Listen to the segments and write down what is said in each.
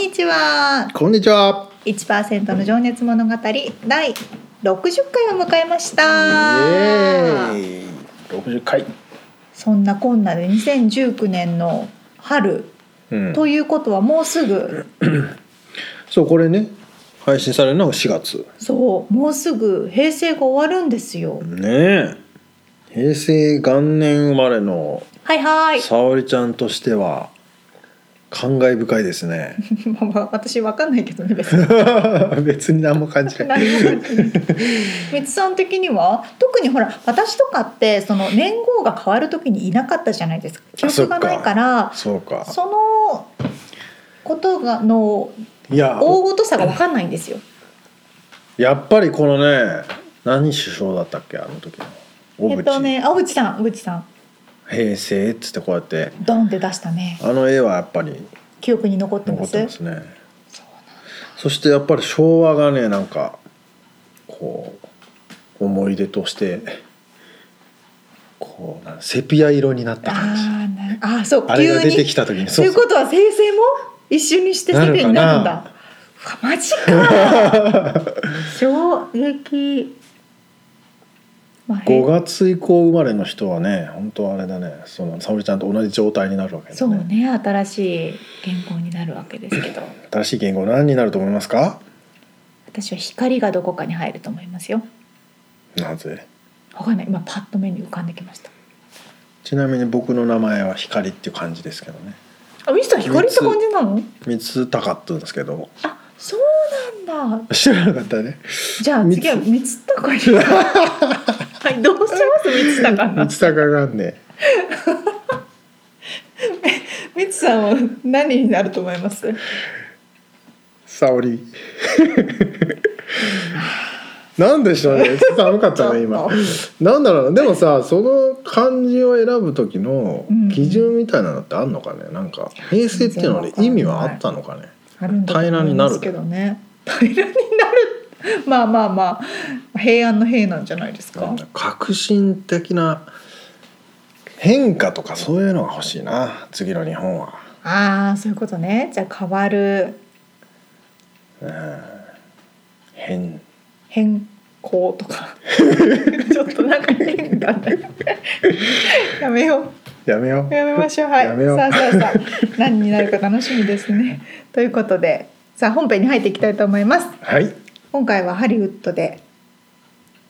にちはこんにちは。1%の情熱物語第60回を迎えました。六十回。そんなこんなで2019年の春うん。ということはもうすぐ そうこれね配信されるのが4月。そうもうすぐ平成が終わるんですよねえ。平成元年生まれのはいはい沙織ちゃんとしては感慨深いですね。まあ私わかんないけどね別に 別に何も感じない。みつさん的には特にほら私とかってその年号が変わる時にいなかったじゃないですか記憶がないからそうか。そのことがのいや大ごとさが分かんないんですよ。やっぱりこのね何首相だったっけあの時のえっとね、あ、小渕さん、小渕さん、平成っつってこうやってドンって出したね。あの絵はやっぱり記憶に残って残っます。てますね。そしてやっぱり昭和がねなんかこう思い出としてこうなんセピア色になった感じああ、そう、あれが出て急に。きた時にということは、生成も一緒にしてセピアになるんだ。マジか。衝撃。まあ5月以降生まれの人はね本当あれだねその沙織ちゃんと同じ状態になるわけだそうねね、新しい言語になるわけですけど。新しい言語何になると思いますか？私は光がどこかに入ると思いますよ。なぜ？わかんない、今パッと目に浮かんできました。ちなみに僕の名前は光っていう感じですけどねあ、ミスター光って感じなの？三つ高って言うんですけどあ、そうなんだ。知らなかったねじゃあ次は三つ高に。はい、どうします？三つ高な三。つ高がね三つさんは何になると思います？沙織。なんでしょうね。寒かったね今。なんだろうな。でもさその漢字を選ぶ時の基準みたいなのってあんのかね？なんか平成っていうのに意味はあったのかね？平らになるますけどね。平らになる。まあまあまあ平安の平なんじゃないですか。革新的な変化とかそういうのが欲しいな次の日本は。ああ、そういうことね。じゃあ変わる変変更とか。ちょっとなんか変だね。やめよう。やめようやめましょう。はい。やめようさあさあさあ、何になるか楽しみですね。ということで、さあ本編に入っていきたいと思います。はい今回はハリウッドで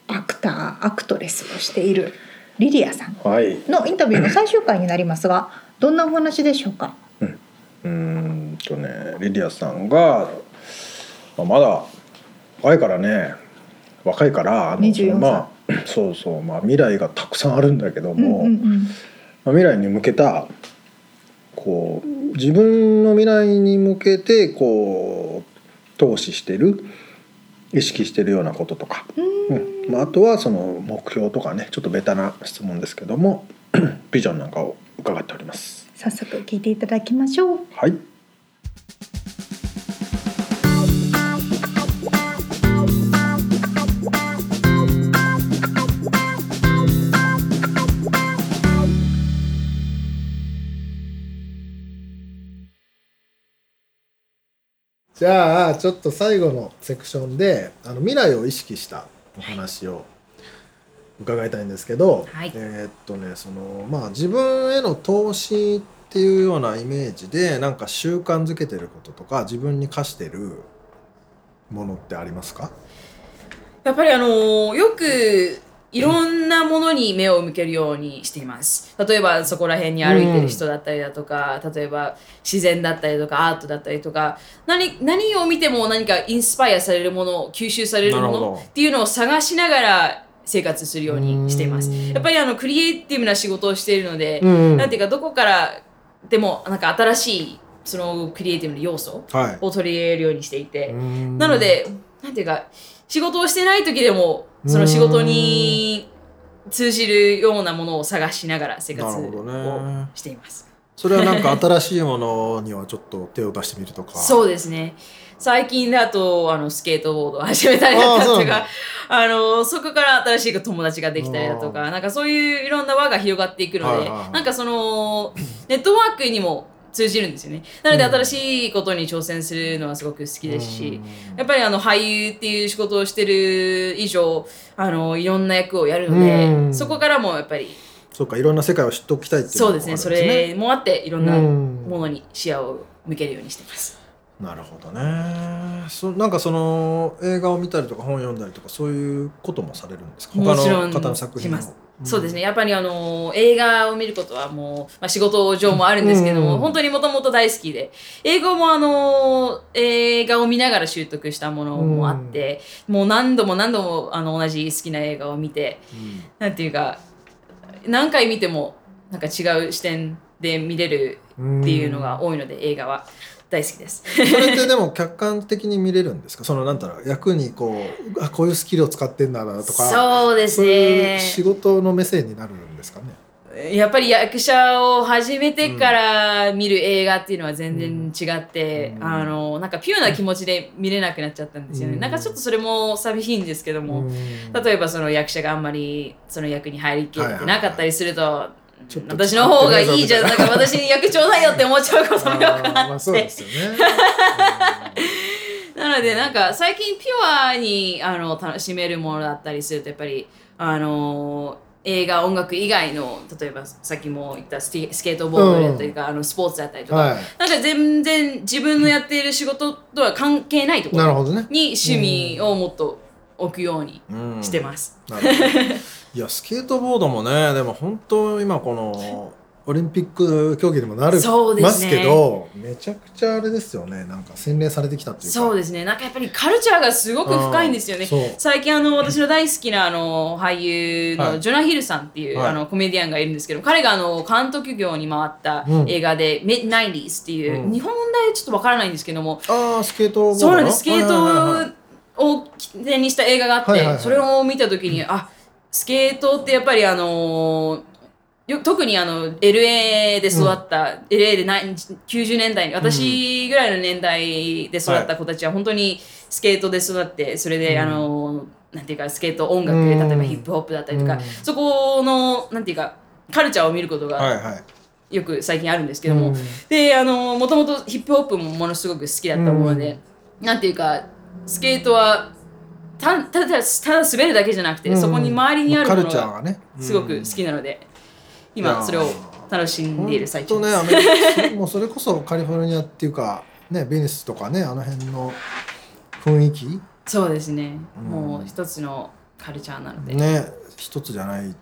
アクター、アクトレスをしているリリアさんはいのインタビューの最終回になりますが、どんなお話でしょうか？うーんとねリリアさんが、まあ、まだ若いからね若いからあの24歳まあ そうそうまあ未来がたくさんあるんだけども。まあ、未来に向けたこう自分の未来に向けてこう投資してる意識してるようなこととか、うんまあ、あとはその目標とかねちょっとベタな質問ですけども ビジョンなんかを伺っております。早速聞いていただきましょう。はいじゃあちょっと最後のセクションであの未来を意識したお話を伺いたいんですけど、はい。えーっとねそのまあ自分への投資っていうようなイメージでなんか習慣づけてることとか自分に課してるものってありますか？やっぱりあのよくいろんなものに目を向けるようにしています。例えばそこら辺に歩いてる人だったりだとか、例えば自然だったりとかアートだったりとか何何を見ても何かインスパイアされるもの吸収されるものっていうのを探しながら生活するようにしています。うん。やっぱりあのクリエイティブな仕事をしているので、うん。なんていうかどこからでもなんか新しいそのクリエイティブな要素はい。を取り入れるようにしていて、うん。なので、なんていうか、仕事をしてない時でも、その仕事に通じるようなものを探しながら生活をしています。それはなんか新しいものにはちょっと手を出してみるとか。そうですね。最近だと、あの、スケートボードを始めたりだったとか、あの、そこから新しい友達ができたりだとか、なんかそういういろんな輪が広がっていくので、はいはいはい。なんかその、ネットワークにも通じるんですよね。なので、うん。新しいことに挑戦するのはすごく好きですし、うん。やっぱりあの俳優っていう仕事をしてる以上あのいろんな役をやるので、うん。そこからもやっぱりそうかいろんな世界を知っておきたいっていうのがそうですね。それもあっていろんなうん。ものに視野を向けるようにしてます。なるほどね。そなんかその映画を見たりとか本読んだりとかそういうこともされるんですか？他の方の作品を。しますそうですね。やっぱりあの映画を見ることはもう、まあ、仕事上もあるんですけども、うん本当にもともと大好きで。英語もあの映画を見ながら習得したものもあって、もう何度も何度もあの同じ好きな映画を見てうん。なんていうか何回見てもなんか違う視点で見れるっていうのが多いので、映画は大好きです。それってでも客観的に見れるんですか？そのなんだろう役にこうあこういうスキルを使ってんだなとかそうですそういうね仕事の目線になるんですかね？やっぱり役者を始めてから見る映画っていうのは全然違って、うん。あのなんかピュアな気持ちで見れなくなっちゃったんですよね、うん。なんかちょっとそれも寂しいんですけども、うん。例えばその役者があんまりその役に入りきれてなかったりすると、ちょっと私の方がいいじゃん、使ってねなんか私に役ちょうだいよって思っちゃうこともよくあって。あそうで。すよね。なのでなんか最近ピュアにあの楽しめるものだったりするとやっぱりあの映画音楽以外の例えばさっきも言ったスケートボードだったりとか、あのスポーツだったりとか、はい。なんか全然自分のやっている仕事とは関係ないところに趣味をもっと置くようにうん。してます。なるほどいやスケートボードもねでも本当今このオリンピック競技にもなるね。ますけどめちゃくちゃあれですよね。なんか洗練されてきたっていうか。そうですね。なんかやっぱりカルチャーがすごく深いんですよね。最近あの私の大好きなあの俳優はい。のジョナ・ヒルさんっていう、はい。あのコメディアンがいるんですけど彼があの監督業に回ったうん。映画で「Mid-90s」っていう、うん。日本題ちょっとわからないんですけどもああスケートボードそうなんです。スケートを起点にした映画があって、それを見た時にあスケートってやっぱりあのーよ特にあの LA で育った、LA でな90年代に私ぐらいの年代で育った子たちは本当にスケートで育ってそれで、あのーなんていうかスケート音楽、うん。例えばヒップホップだったりとか、うん。そこのなんていうかカルチャーを見ることがはいはい。よく最近あるんですけども、うん。であのもともとヒップホップもものすごく好きだったもので、なんていうかスケートはたただただ滑るだけじゃなくて、うん。そこに周りにあるものがすごく好きなので、いやー。今それを楽しんでいる最中です。メリカもうそれこそカリフォルニアっていうかねベニスとかねあの辺の雰囲気。そうですね、うん。もう一つのカルチャーなので、ね一つじゃない。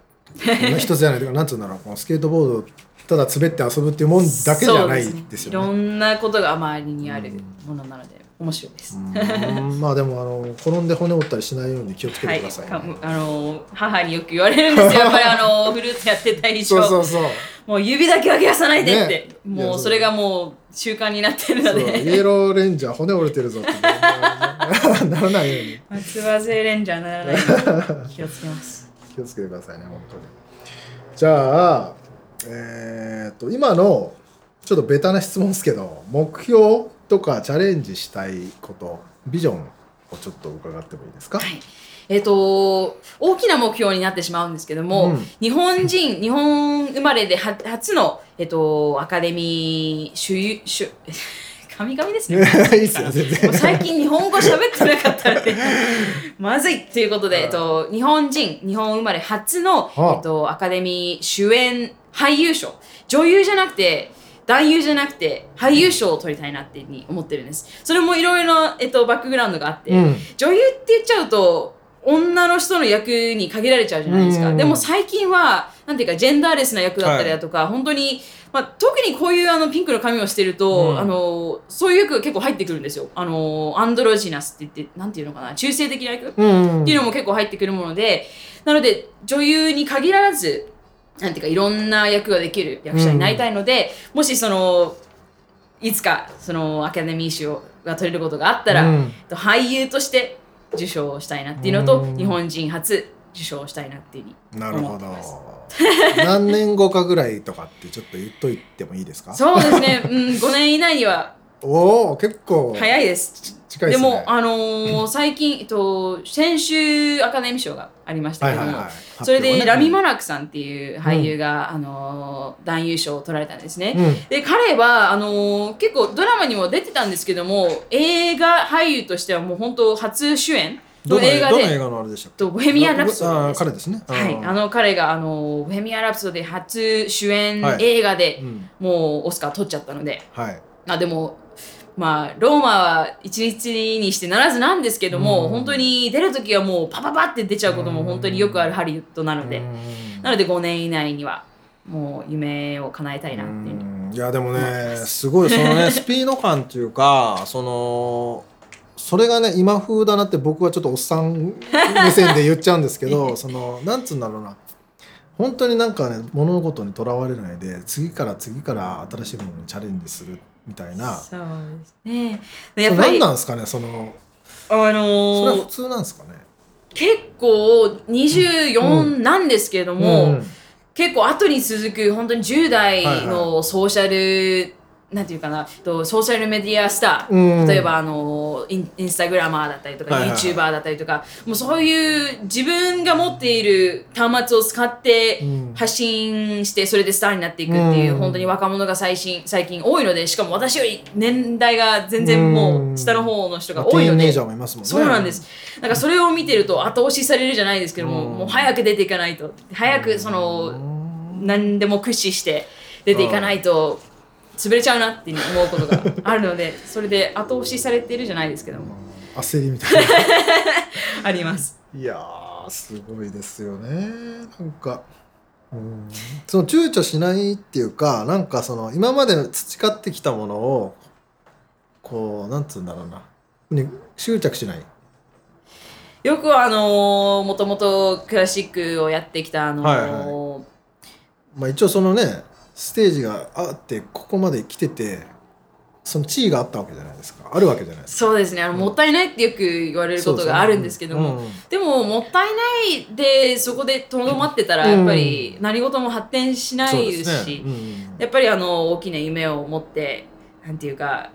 一つじゃないというか なんつうんだろうこのスケートボードただ滑って遊ぶっていうもんだけじゃないですいろよね。んなことが周りにあるものなので面白いです。うん。まあでもあの転んで骨折ったりしないように気をつけはい、てください、ね。かあの母によく言われるんですよ。やっぱりあのフルーツやってた以上、そうそうそう。もう指だけは怪我さないでって、ね。もうそれがもう習慣になってるのそう。イで、エローレンジャー骨折れてるぞってならないように松葉勢レンジャーならないように 気をつけます。気をつけてくださいね本当に。じゃあえーっと今のちょっとベタな質問ですけど目標とかチャレンジしたいことビジョンをちょっと伺ってもいいですか、はい。えっ、と大きな目標になってしまうんですけども、うん。日本人 日本生まれでは初の、えっとアカデミー主優主 神々ですね。いいっすよ最近日本語喋ってなかったのでまずいということで、はい。えっと、日本人日本生まれ初の、はあ。えっと、アカデミー主演俳優賞。女優じゃなくて男優じゃなくて俳優賞を取りたいなってに思ってるんです。それもいろいろな、えっと、バックグラウンドがあって、うん。女優って言っちゃうと女の人の役に限られちゃうじゃないですか。うん。でも最近は、なんていうか、ジェンダーレスな役だったりだとか、本当に、まあ、特にこういうあのピンクの髪をしてると、うん。あの、そういう役が結構入ってくるんですよ。あの、アンドロジナスって言って、なんていうのかな、中性的な役うん。っていうのも結構入ってくるもので、なので女優に限らず、なんていうかいろんな役ができる役者になりたいので、もしその、いつかそのアカデミー賞が取れることがあったら、うん。と俳優として受賞したいなっていうのと、うん。日本人初受賞したいなっていうふうになるほど。思ってます。何年後かぐらいとかってちょっと言っといてもいいですか？そうですね、うん、5年以内にはおお結構。早いです。ですね。でも、あのー 最近、えっと、先週アカデミー賞がありましたけども、それで、ラミ・マララクさんっていう俳優が、あのー男優賞を取られたんですね。うん。で彼はあのー結構ドラマにも出てたんですけども映画俳優としてはもう本当初主演。どのの映画でどの映画のあれでしたっけ？とボヘミアン・ラプソディ彼ですね。はい、あの彼があのボヘミアン・ラプソディ初主演はい。映画で、うん。もうオスカー取っちゃったので。はい。あでもまあローマは一日にしてならずなんですけども、うん。本当に出る時はもうパパパって出ちゃうことも本当によくあるハリウッドなので、うん。なので5年以内にはもう夢を叶えたいなっていう。ふうにうん。いやでもねすごいそのね スピード感っていうかそのそれがね今風だなって僕はちょっとおっさん目線で言っちゃうんですけど そのなんつうんだろうな。本当になんかね物事にとらわれないで次から次から新しいものにチャレンジするみたいな。そそうですね。やっぱり何なんですかねその。あのそれはー普通なんですかね。結構24なんですけども、うん結構後に続く本当に10代はいのソーシャル、なんていうかなとソーシャルメディアスター、うん。例えばあのインインスタグラマーだったりとか、はい YouTuber だったりとか。もうそういう自分が持っている端末を使ってうん発信してそれでスターになっていくっていう、うん。本当に若者が最新最近多いのでしかも私より年代が全然もう下の方の人が多いので。ティーンエイジャーもいますもんね。そうなんです。なんかそれを見てると後押しされるじゃないですけども、うん。もう早く出ていかないと、早くその何でも駆使して出ていかないと潰れちゃうなって思うことがあるので、それで後押しされてるじゃないですけども、焦りみたいな。あります。いやーすごいですよね。なんか、うん、その躊躇しないっていうかなんかその今まで培ってきたものをこうなんつうんだろうな。に執着しない。よくあのもともとクラシックをやってきたあのはい。まあ一応そのねステージがあってここまで来ててその地位があったわけじゃないですか。あるわけじゃないですか。そうですね。あの、もったいないってよく言われることがあるんですけども、うん。でももったいないでそこでとどまってたらうん。やっぱり何事も発展しないですし、そうですね。やっぱりあの大きな夢を持ってなんていうか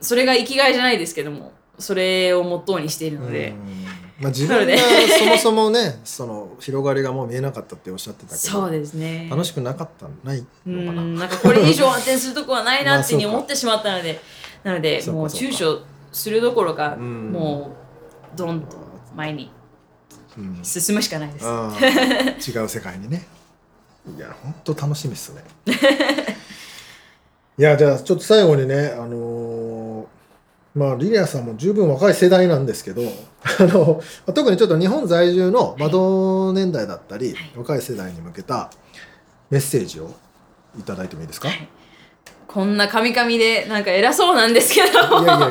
それが生きがいじゃないですけどもそれをモットーにしているうんので、うんまあ、自分がそもそもねその広がりがもう見えなかったっておっしゃってたけどそうですね楽しくなかったんないうのかな？んなんかこれ以上発展するとこはないなって思ってしまったのでなのでもう躊躇するどころかうんもうドンと前にうん進むしかないです。違う世界にね。いや本当楽しみっすね。いやじゃあちょっと最後にねあのーまあリリアさんも十分若い世代なんですけど あの特にちょっと日本在住のまあ同年代だったり、若い世代に向けたメッセージをいただいてもいいですか、い、こんなカミカミでなんか偉そうなんですけど。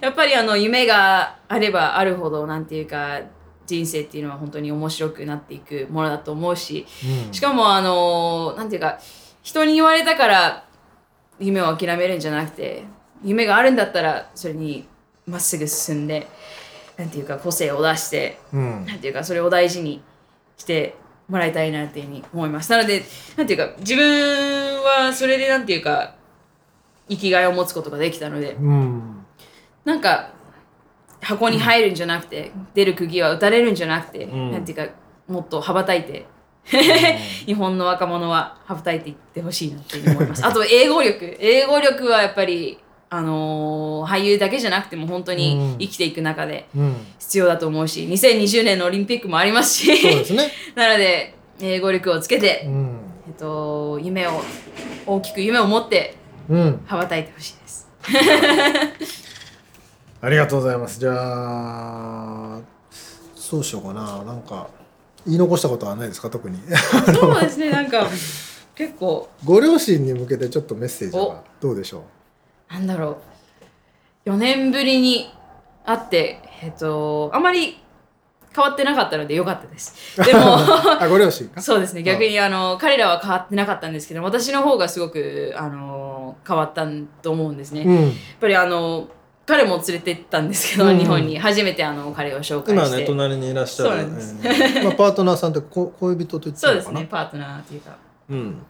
やっぱりあの夢があればあるほどなんていうか人生っていうのは本当に面白くなっていくものだと思うしうん。しかもあのなんていうか人に言われたから夢を諦めるんじゃなくて夢があるんだったらそれにまっすぐ進んでなんていうか個性を出してうん。なんていうかそれを大事にしてもらいたいなっていうふうに思います。なのでなんていうか自分はそれでなんていうか生きがいを持つことができたのでうん。なんか箱に入るんじゃなくて、出る釘は打たれるんじゃなくて、ん。なんていうかもっと羽ばたいて 日本の若者は羽ばたいていってほしいなっていうふうに思います。あと英語力。英語力はやっぱりあのー俳優だけじゃなくても本当に生きていく中でうん。必要だと思うし2020年のオリンピックもありますしね。なので英語力をつけて、うん。えっと、夢を大きく夢を持ってうん。羽ばたいてほしいです。ありがとうございます。じゃあそうしようかな。なんか言い残したことはないですか？特に。そうですね。なんか結構。ご両親に向けてちょっとメッセージはどうでしょなんだろう。4年ぶりに会ってえっとあまり変わってなかったのでよかったです。でもうあご両親かそうですね。逆にあの彼らは変わってなかったんですけど私の方がすごくあの変わったと思うんですね、やっうんぱりあの彼も連れて行ったんですけど、うん。日本に。初めてあの彼を紹介今して。ね隣にいらっしゃる。そうなんです。えー。まあ、パートナーさんってこ恋人と言ってそうですね。パートナーっていうか。うん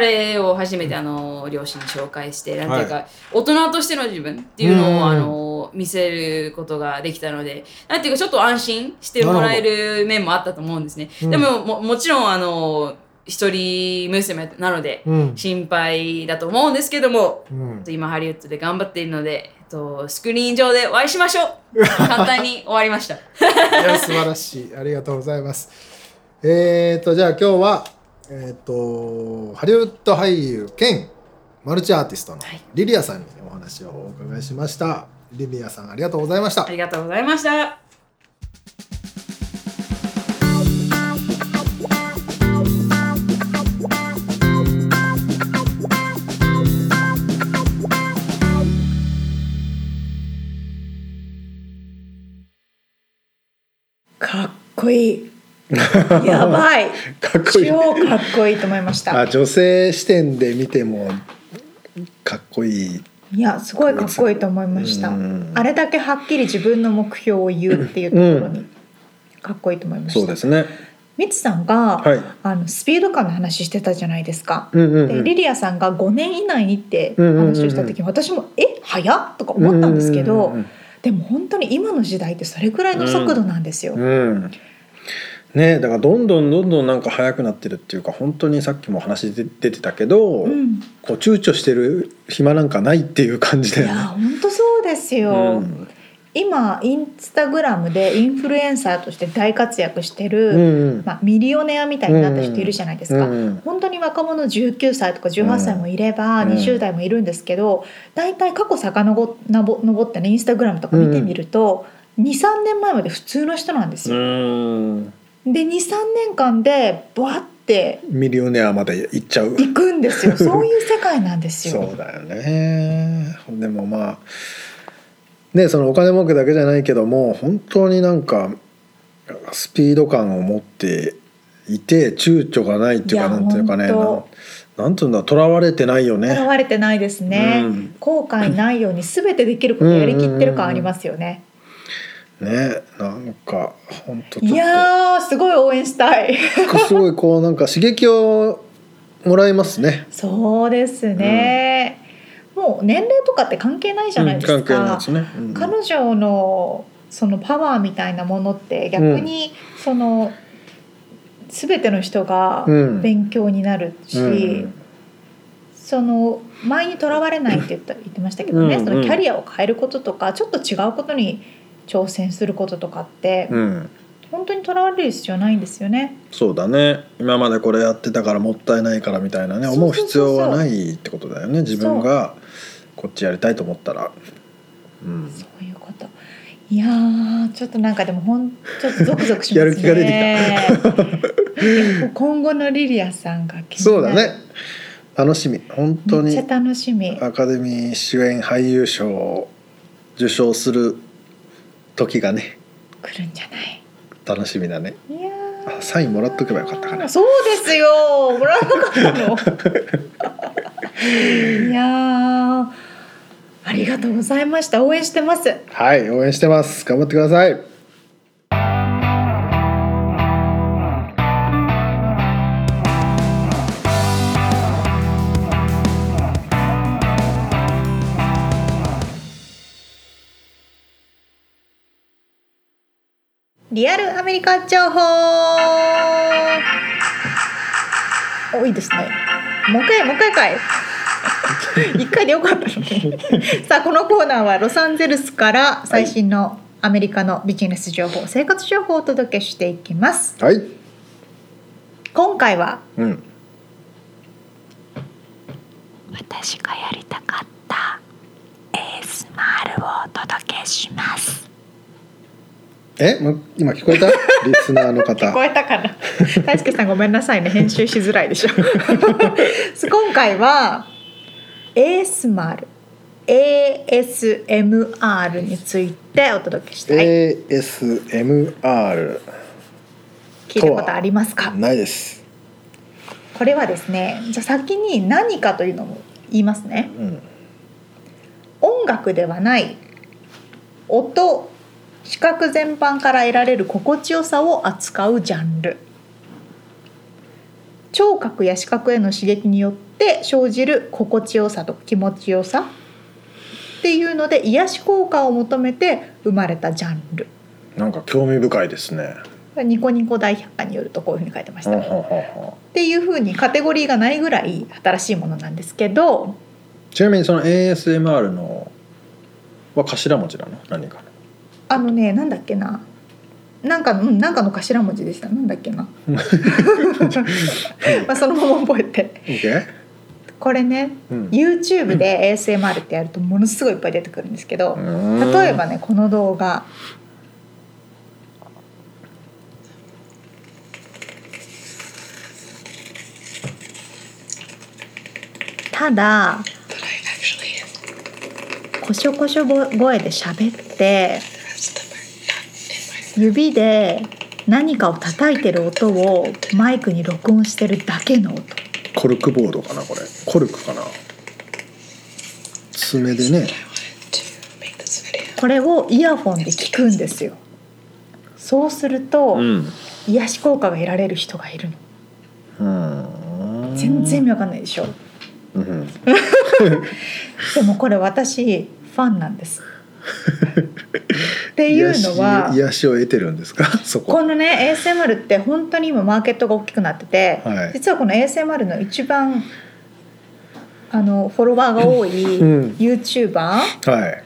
彼を初めてあの両親に紹介して、なんていうか、大人としての自分っていうのを、うん。あの見せることができたのでなんていうかちょっと安心してもらえる面もあったと思うんですね、うん。でもももちろんあの一人娘なのでうん。心配だと思うんですけども、うん。今ハリウッドで頑張っているので、えっと、スクリーン上でお会いしましょう。簡単に終わりました。いや素晴らしい。ありがとうございます。えーとじゃあ今日はえっ、とハリウッド俳優兼マルチアーティストのはい。リリアさんにお話をお伺いしました。リリアさんありがとうございました。ありがとうございました。かっこいい やばい。かっこいい。超かっこいいと思いました。あ女性視点で見てもかっこいい。いやすごいかっこいいと思いました。うん。あれだけはっきり自分の目標を言うっていうところにかっこいいと思いました。そうですね。みつさんが、はい。あのスピード感の話してたじゃないですか。うんうんうん。でリリアさんが5年以内にってうんうんうんうん。話をした時に私も「え早っ?」とか思ったんですけど、うんうんでも本当に今の時代ってそれぐらいの速度なんですよ。うんうんねだからどんどんどんどんなんか速くなってるっていうか本当にさっきも話で出てたけど、うん。こう躊躇してる暇なんかないっていう感じだよね。いや本当そうですよ、うん。今インスタグラムでインフルエンサーとして大活躍してる、うんうん。まあ、ミリオネアみたいになった人いるじゃないですか、うんうん。本当に若者19歳とか18歳もいれば、うん。20代もいるんですけど大体過去遡遡ってねインスタグラムとか見てみると、23年前まで普通の人なんですよ。うんで23年間でバワってミリオネアまで行っちゃう。いくんですよ そういう世界なんですよ。そうだよね。でもまあねそのお金儲けだけじゃないけども本当になんかスピード感を持っていて躊躇がないっていうかなんていうかね本なんていうんだとらわれてないよとね。らわれてないですね、うん後悔ないように全てできることやりきってる感ありますよね。ねなんか本当いやーすごい応援したい。とすごいこうなんか刺激をもらいますね。そうですね、もう年齢とかって関係ないじゃないですか、うん関係ないですね。うん。彼女のそのパワーみたいなものって逆にその、全ての人がうん。勉強になるし、うん。その前にとらわれないって言った言ってましたけどね、うん。そのキャリアを変えることとかちょっと違うことに挑戦することとかって、うん本当にとらわれる必要ないんですよね。そうだね今までこれやってたからもったいないからみたいなね思う必要はないってことだよね自分がこっちやりたいと思ったら。うんそういうこと。いやーちょっとなんかでもほんちょっとゾクゾクしますね。やる気が出ていや今後のリリアさんがそうだね楽しみ本当にめっちゃ楽しみ。アカデミー主演俳優賞を受賞する時がね来るんじゃない？楽しみだねいやーあサインもらっとけばよかったかなそうですよ。もらわなかったの？いやーありがとうございました。応援してます。はい応援してます頑張ってくださいリアルアメリカ情報。おいいですね。もう一回もう一回かい。一回でよかったのに さあこのコーナーはロサンゼルスから最新のアメリカのビジネス情報、生活情報をお届けしていきます。はい。今回はうん。私がやりたかった ASMR をお届けしますえ今聞こえた？リスナーの方。聞こえたかな？大輔さんごめんなさいね編集しづらいでしょ。今回は ASMR ASMR についてお届けしたい。ASMR 聞いたことありますか？ないです。これはですねじゃあ先に何かというのも言いますね。うん。音楽ではない音視覚全般から得られる心地よさを扱うジャンル。聴覚や視覚への刺激によって生じる心地よさと気持ちよさっていうので癒し効果を求めて生まれたジャンル。なんか興味深いですね。ニコニコ大百科によるとこういうふうに書いてました。はっていうふうにカテゴリーがないぐらい新しいものなんですけど。ちなみにその ASMR のは頭文字なの？何かあのねなんだっけな。なんかうんなんかの頭文字でした。なんだっけな。まあそのまま覚えて。OK? これねうん。YouTube で ASMR ってやるとものすごいいっぱい出てくるんですけど例えばねこの動画。ただこしょこしょ声で喋って指で何かを叩いてる音をマイクに録音してるだけの音。コルクボードかなこれ。コルクかな。爪でね。これをイヤホンで聞くんですよ。そうすると、ん。癒し効果が得られる人がいるの。うん。全然意味わかんないでしょ。うん。でもこれ私ファンなんです っていうのは癒しを得てるんですか？そこ。このね ASMR って本当に今マーケットが大きくなってて、はい。実はこの ASMR の一番あのフォロワーが多いうん。YouTuber、はい。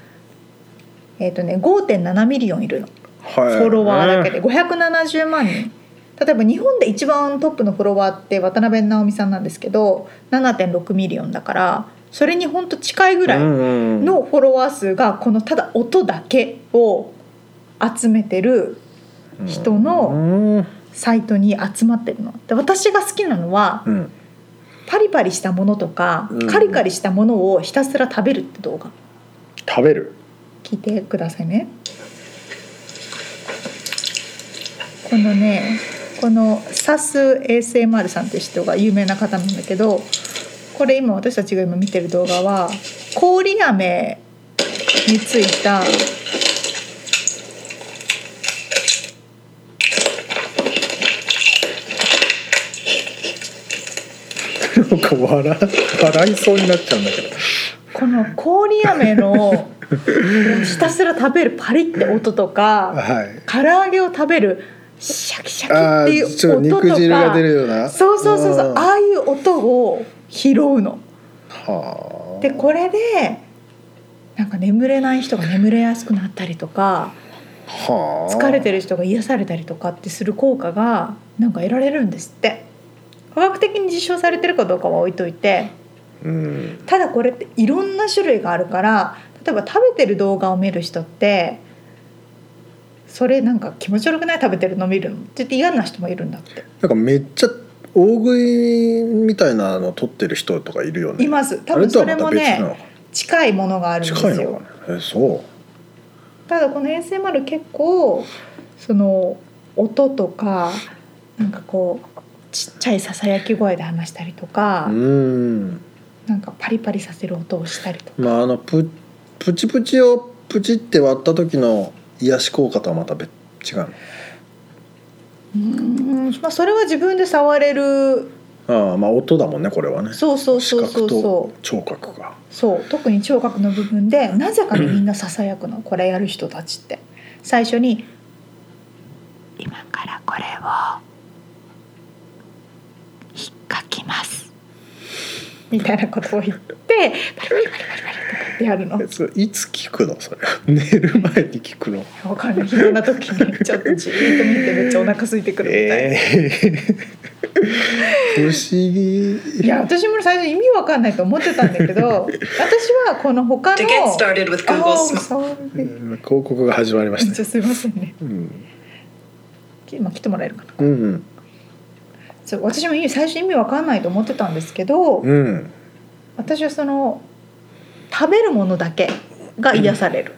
えっ、とね5.7 million いるの。はい。フォロワーだけで。570万人。例えば日本で一番トップのフォロワーって渡辺直美さんなんですけど7.6 million だからそれに本当近いぐらいのフォロワー数がこのただ音だけを集めてる人のうんサイトに集まってるの。で私が好きなのはうんパリパリしたものとかうんカリカリしたものをひたすら食べるって動画食べる？聞いてくださいね。このねこのサス ASMR さんって人が有名な方なんだけどこれ今私たちが今見てる動画は郡飴についたなんか笑笑いそうになっちゃうんだけど。この郡飴のひたすら食べるパリって音とかはい。唐揚げを食べるシャキシャキあっていう音とかような。そうそうそうそううん。ああいう音を拾うの。はあ。でこれでなんか眠れない人が眠れやすくなったりとかはあ。疲れてる人が癒されたりとかってする効果がなんか得られるんですって科学的に実証されてるかどうかは置いといてうん。ただこれっていろんな種類があるから例えば食べてる動画を見る人ってそれなんか気持ち悪くない？食べてるの見るの？って言って嫌な人もいるんだって。なんかめっちゃ大食いみたいなの撮ってる人とかいるよね。います。多分それもねか。近いものがあるんですよ。近いのえそう。ただこの ASMR 結構その音とかなんかこうちっちゃいささやき声で話したりとか、うん。なんかパリパリさせる音をしたりとか。まああのププチプチをプチって割った時の癒し効果とはまた別違うの？うん、まあ、それは自分で触れる。ああまあ音だもんねこれはね。そうそうそうそう視覚とそう聴覚が。そう特に聴覚の部分でなぜかねみんなささやくのこれやる人たちって。最初に今からこれを引っかきますみたいなことを言ってパリパリパリパリパリとかってやるの。それいつ聞くのそれ。寝る前に聞くの。わかんない。暇な時にちょっとじーっと見てめっちゃお腹空いてくるみたいな、ええ不思議。いや私も最初意味わかんないと思ってたんだけど私はこの他の To get started 広告が始まりましたじゃあすいませんね。うん。今来てもらえるかな。うんそう私も最初意味わかんないと思ってたんですけど、うん。私はその食べるものだけが癒される、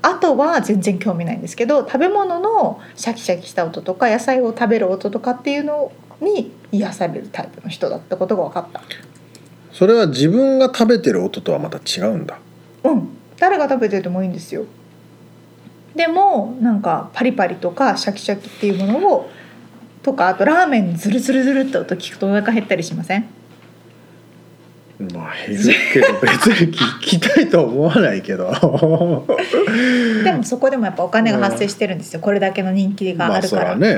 あとは全然興味ないんですけど食べ物のシャキシャキした音とか野菜を食べる音とかっていうのに癒されるタイプの人だったことが分かった。それは自分が食べてる音とはまた違うんだ。うん。誰が食べててもいいんですよ。でもなんかパリパリとかシャキシャキっていうものをとかあとラーメンのズルズルズルって音聞くとお腹減ったりしません？まあ減るけど別に聞きたいとは思わないけど。でもそこでもやっぱお金が発生してるんですよ。これだけの人気がまあるから、あそらね。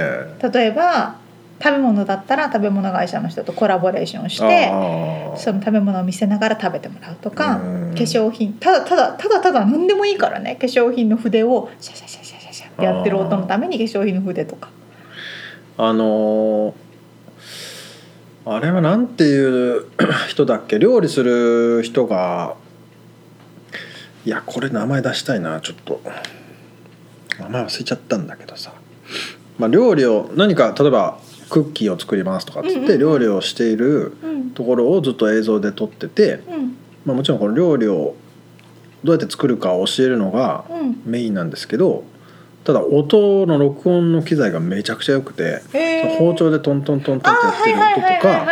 例えば食べ物だったら食べ物会社の人とコラボレーションをしてああその食べ物を見せながら食べてもらうとかうん。化粧品ただただただただ何でもいいからね。化粧品の筆をシャシャシャシャシャシャってやってる音のために化粧品の筆とかあのーあれはなんていう人だっけ？料理する人がいやこれ名前出したいなちょっと。名前忘れちゃったんだけどさ、まあ、料理を何か例えばクッキーを作りますとかっつって料理をしているうん。ところをずっと映像で撮ってて、うん。まあ、もちろんこの料理をどうやって作るかを教えるのがうん。メインなんですけどただ音の録音の機材がめちゃくちゃ良くて。包丁でトントントントンってやってる音とか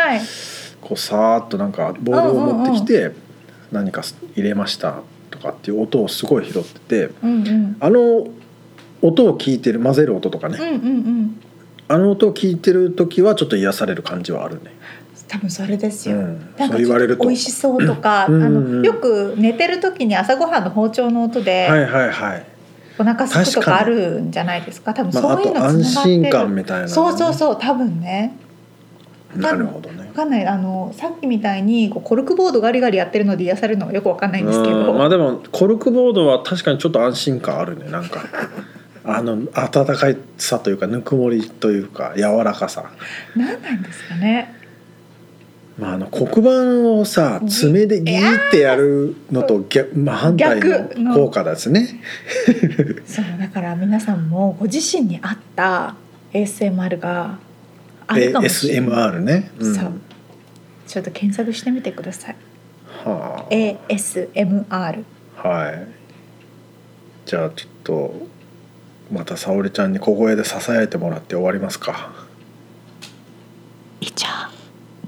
こうさーっとなんかボールを持ってきて何か入れましたとかっていう音をすごい拾っててうんうん。あの音を聞いてる混ぜる音とかね。うんうんうん。あの音を聞いてる時はちょっと癒される感じはあるね。多分それですよ、うん。なんかそう言われると。美味しそうとか、うん。あのよく寝てる時に朝ごはんの包丁の音で、はいはいはい。お腹すくとかあるんじゃないですか？多分まあ、あそういうのつながってる。心感みたいなのね、そうそうそう多分ね。なるほどね。わ。かんない。あのさっきみたいにこうコルクボードガリガリやってるので癒されるのがよくわかんないんですけど、うんまあでもコルクボードは確かにちょっと安心感あるねなんか。あの温かいさというかぬくもりというか柔らかさ。何なんですかねまあ、あの黒板をさ爪でギーってやるのと逆、まあ、反対逆の。の効果ですね。そうだから皆さんもご自身に合った ASMR があるかもしれない。ASMR ね。うん。そう。ちょっと検索してみてください。は ASMR あ、はい。じゃあちょっとまた沙織ちゃんに小声で支えてもらって終わりますか。以上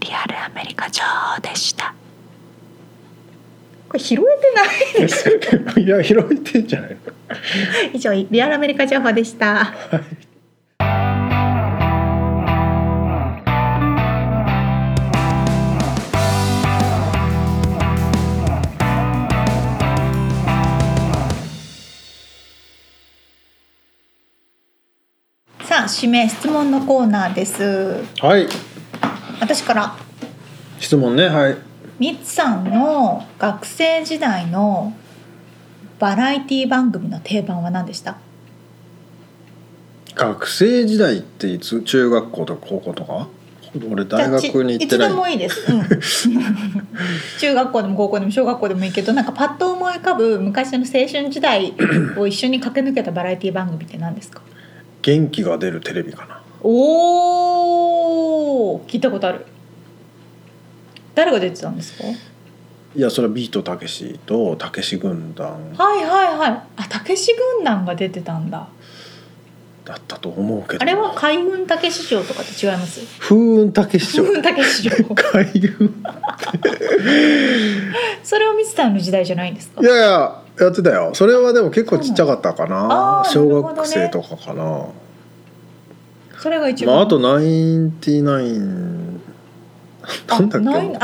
リアルアメリカ女王でした。これ拾えてないです いや拾えてんじゃないの？以上リアルアメリカ情報でした。さあ指名質問のコーナーです。はい。私から。質問ね。はい。みつさんの学生時代のバラエティ番組の定番は何でした？学生時代っていつ？中学校とか高校とか？俺大学に行ってない。いつでもいいです、うん。中学校でも高校でも小学校でもいいけどなんかパッと思い浮かぶ昔の青春時代を一緒に駆け抜けたバラエティ番組って何ですか？元気が出るテレビかなおー聞いたことある。誰が出てたんですか？いやそれはビートたけしとたけし軍団はいはいはい。あたけし軍団が出てたんだ。だったと思うけど。あれは海軍たけし城とかって違います？風雲たけし城風雲たけし城海軍。それを見てたの時代じゃないんですか？いやいややってたよ。それはでも結構ちっちゃかったかな。あー小学生とかかなそれが一番。まああとナインティナイン。なんだっ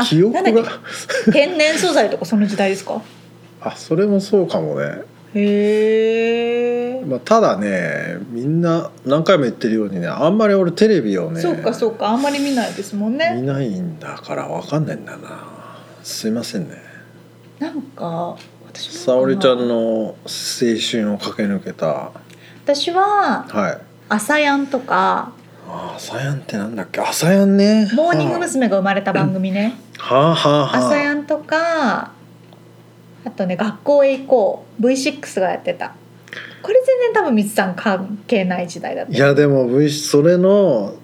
け？記憶が。天然素材とかその時代ですか？あそれもそうかもね。へえ、まあ、ただねみんな何回も言ってるようにねあんまり俺テレビをねそうかそうか。あんまり見ないですもん見ねないんだからわかんないんだな。すいませんね。なんか沙織ちゃんの青春を駆け抜けた。私ははい朝やんとか。あ朝やんってなんだっけ？朝やんね。モーニング娘。が生まれた番組ね。はあはあはあ。朝やんとかあとね学校へ行こう。V6 がやってた。これ全然多分みつさん関係ない時代だった。いやでも V それの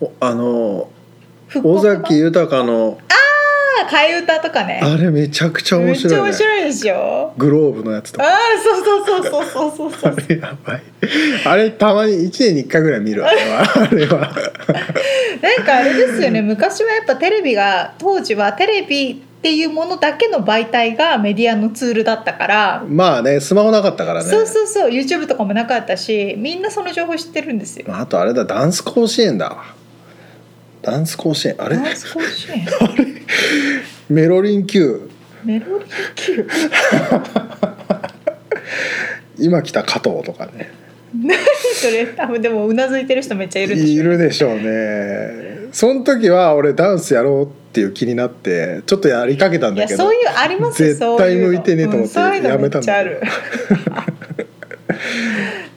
おあの尾崎豊のあ替え歌とかね。あれめちゃくちゃ面めっちゃ白い、ね、面白いでしょグローブのやつとあか。あそうそうそうそうそうそうあそう。れやばい。あれたまに1年に1回ぐらい見るあれは。あれは。なんかあれですよね。昔はやっぱテレビが当時はテレビっていうものだけの媒体がメディアのツールだったから、まあねスマホなかったからね。そうそうそう。YouTube とかもなかったしみんなその情報知ってるんですよ。まああとあれだダンス甲子園だダンス甲子園あれ？ダンス甲子園？メロリン Q メロディー級今来た加藤とかね。何それ？多分でもうなずいてる人めっちゃいるんでいしょ。るでしょうね。その時は俺ダンスやろうっていう気になってちょっとやりかけたんいだけどやそういうありますよ絶対向いてねえと思ってやめたんだ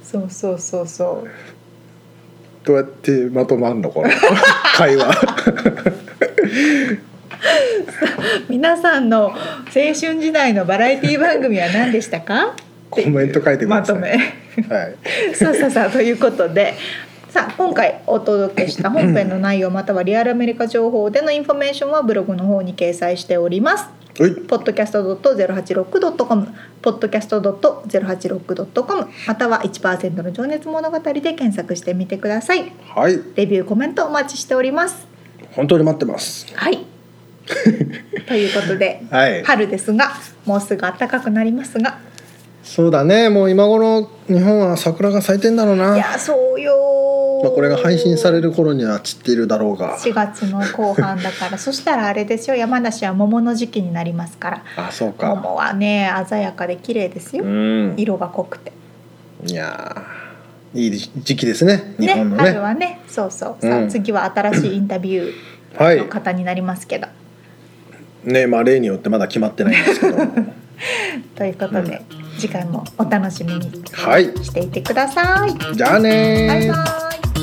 そうそうそうそうどうやってまとまんのこの 会話。皆さんの青春時代のバラエティ番組は何でしたか？コメント書いてください。まとめ。はい。さあさあさあということで。さあ今回お届けした本編の内容またはリアルアメリカ情報でのインフォメーションはブログの方に掲載しております。はい podcast.086.com podcast.086.com または1%の情熱物語で検索してみてください。はいレビューコメントお待ちしております。本当に待ってますはい。ということで、はい春ですがもうすぐ暖かくなりますがそうだね。もう今頃日本は桜が咲いてんだろうな。いやそうよまあ、これが配信される頃には散っているだろうが。4月の後半だから。そしたらあれですよ。山梨は桃の時期になりますから。あそうか。桃はね鮮やかで綺麗ですよ。うん。色が濃くて。いやーいい時期ですね。日ね本のね。春はね。そうそう。さあ、うん。次は新しいインタビュはいーの方になりますけど、ねまあ例によってまだ決まってないんですけど ということで、次回もお楽しみにはい。していてください、じゃあねー。バイバイ